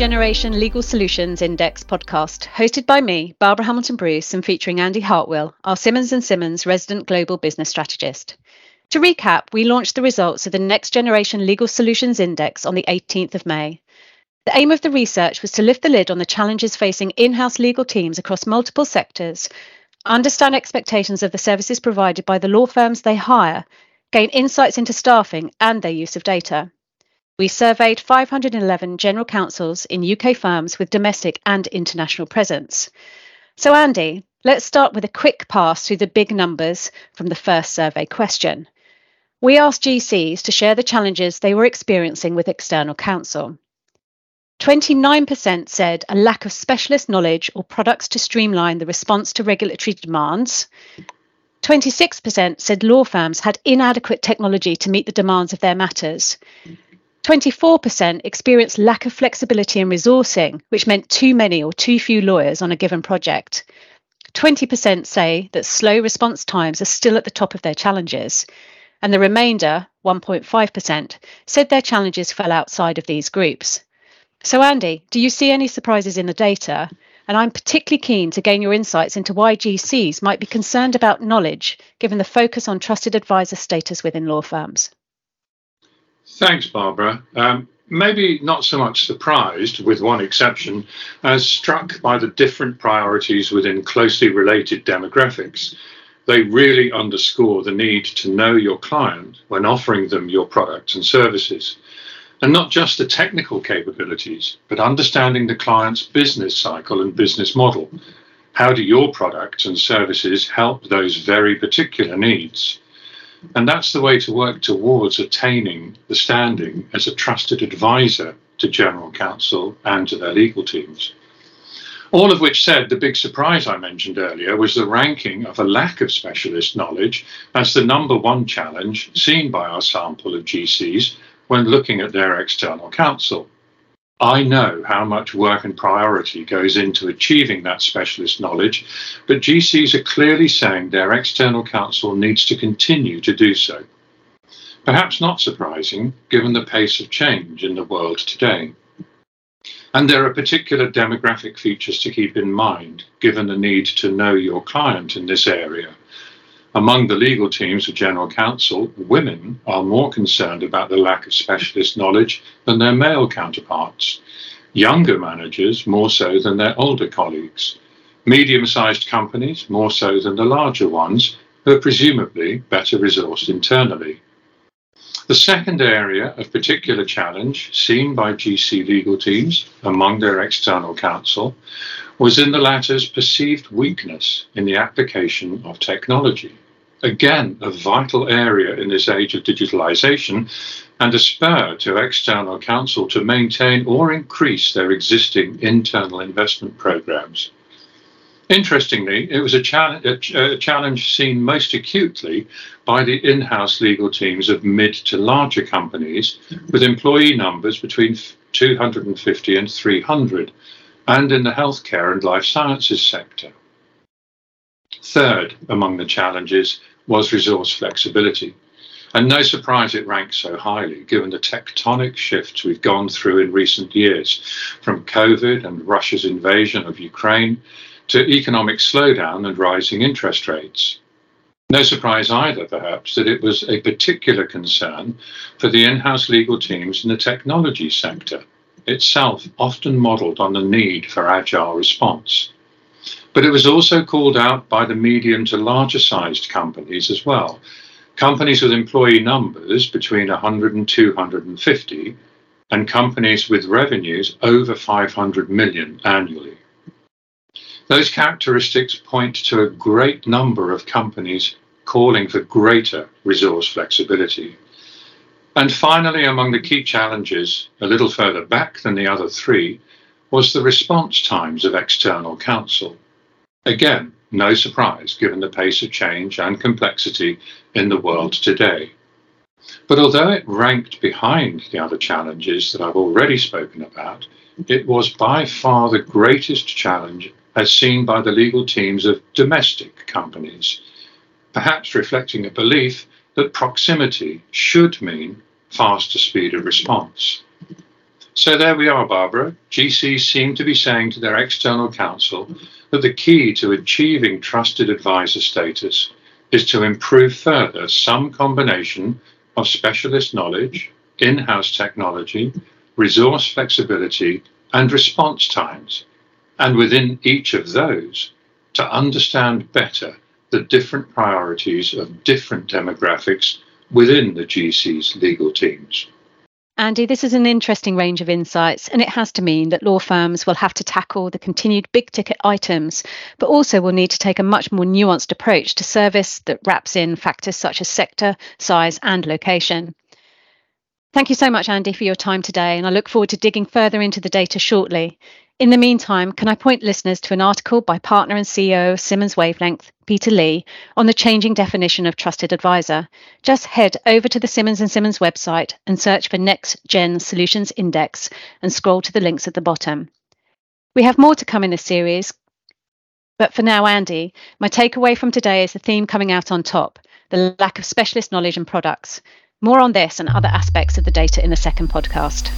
Generation Legal Solutions Index podcast, hosted by me, Barbara Hamilton Bruce, and featuring Andy Hartwell, our Simmons and Simmons resident global business strategist. To recap, we launched the results of the Next Generation Legal Solutions Index on the 18th of May. The aim of the research was to lift the lid on the challenges facing in house legal teams across multiple sectors, understand expectations of the services provided by the law firms they hire, gain insights into staffing and their use of data. We surveyed 511 general counsels in UK firms with domestic and international presence. So, Andy, let's start with a quick pass through the big numbers from the first survey question. We asked GCs to share the challenges they were experiencing with external counsel. 29% said a lack of specialist knowledge or products to streamline the response to regulatory demands. 26% said law firms had inadequate technology to meet the demands of their matters. 24% experienced lack of flexibility in resourcing, which meant too many or too few lawyers on a given project. 20% say that slow response times are still at the top of their challenges and the remainder, 1.5%, said their challenges fell outside of these groups. So, Andy, do you see any surprises in the data? And I'm particularly keen to gain your insights into why GCs might be concerned about knowledge, given the focus on trusted advisor status within law firms. Thanks, Barbara. Um, maybe not so much surprised, with one exception, as struck by the different priorities within closely related demographics they really underscore the need to know your client when offering them your products and services. And not just the technical capabilities, but understanding the client's business cycle and business model. How do your products and services help those very particular needs? And that's the way to work towards attaining the standing as a trusted advisor to general counsel and to their legal teams. All of which said, the big surprise I mentioned earlier was the ranking of a lack of specialist knowledge as the number one challenge seen by our sample of GCs when looking at their external counsel. I know how much work and priority goes into achieving that specialist knowledge, but GCs are clearly saying their external counsel needs to continue to do so. Perhaps not surprising, given the pace of change in the world today. And there are particular demographic features to keep in mind, given the need to know your client in this area. Among the legal teams of General Counsel, women are more concerned about the lack of specialist knowledge than their male counterparts. Younger managers more so than their older colleagues. Medium sized companies more so than the larger ones, who are presumably better resourced internally. The second area of particular challenge seen by GC legal teams among their external counsel was in the latter's perceived weakness in the application of technology. Again, a vital area in this age of digitalization and a spur to external counsel to maintain or increase their existing internal investment programs. Interestingly, it was a, challenge, a, challenge seen most acutely by the in house legal teams of mid to larger companies with employee numbers between 250 and 300, and in the healthcare and life sciences sector. Third among the challenges was resource flexibility. And no surprise it ranks so highly, given the tectonic shifts we've gone through in recent years, from COVID and Russia's invasion of Ukraine to economic slowdown and rising interest rates. No surprise either, perhaps, that it was a particular concern for the in house legal teams in the technology sector, itself often modelled on the need for agile response. But it was also called out by the medium to larger sized companies as well. Companies with employee numbers between 100 and 250, and companies with revenues over 500 million annually. Those characteristics point to a great number of companies calling for greater resource flexibility. And finally, among the key challenges, a little further back than the other three, was the response times of external counsel. Again, no surprise given the pace of change and complexity in the world today. But although it ranked behind the other challenges that I've already spoken about, it was by far the greatest challenge as seen by the legal teams of domestic companies, perhaps reflecting a belief that proximity should mean faster speed of response. So there we are, Barbara. GCs seem to be saying to their external counsel that the key to achieving trusted advisor status is to improve further some combination of specialist knowledge, in house technology, resource flexibility, and response times. And within each of those, to understand better the different priorities of different demographics within the GC's legal teams. Andy, this is an interesting range of insights, and it has to mean that law firms will have to tackle the continued big ticket items, but also will need to take a much more nuanced approach to service that wraps in factors such as sector, size, and location. Thank you so much, Andy, for your time today, and I look forward to digging further into the data shortly. In the meantime, can I point listeners to an article by partner and CEO of Simmons Wavelength, Peter Lee, on the changing definition of trusted advisor? Just head over to the Simmons and Simmons website and search for Next Gen Solutions Index and scroll to the links at the bottom. We have more to come in this series, but for now, Andy, my takeaway from today is the theme coming out on top the lack of specialist knowledge and products. More on this and other aspects of the data in the second podcast.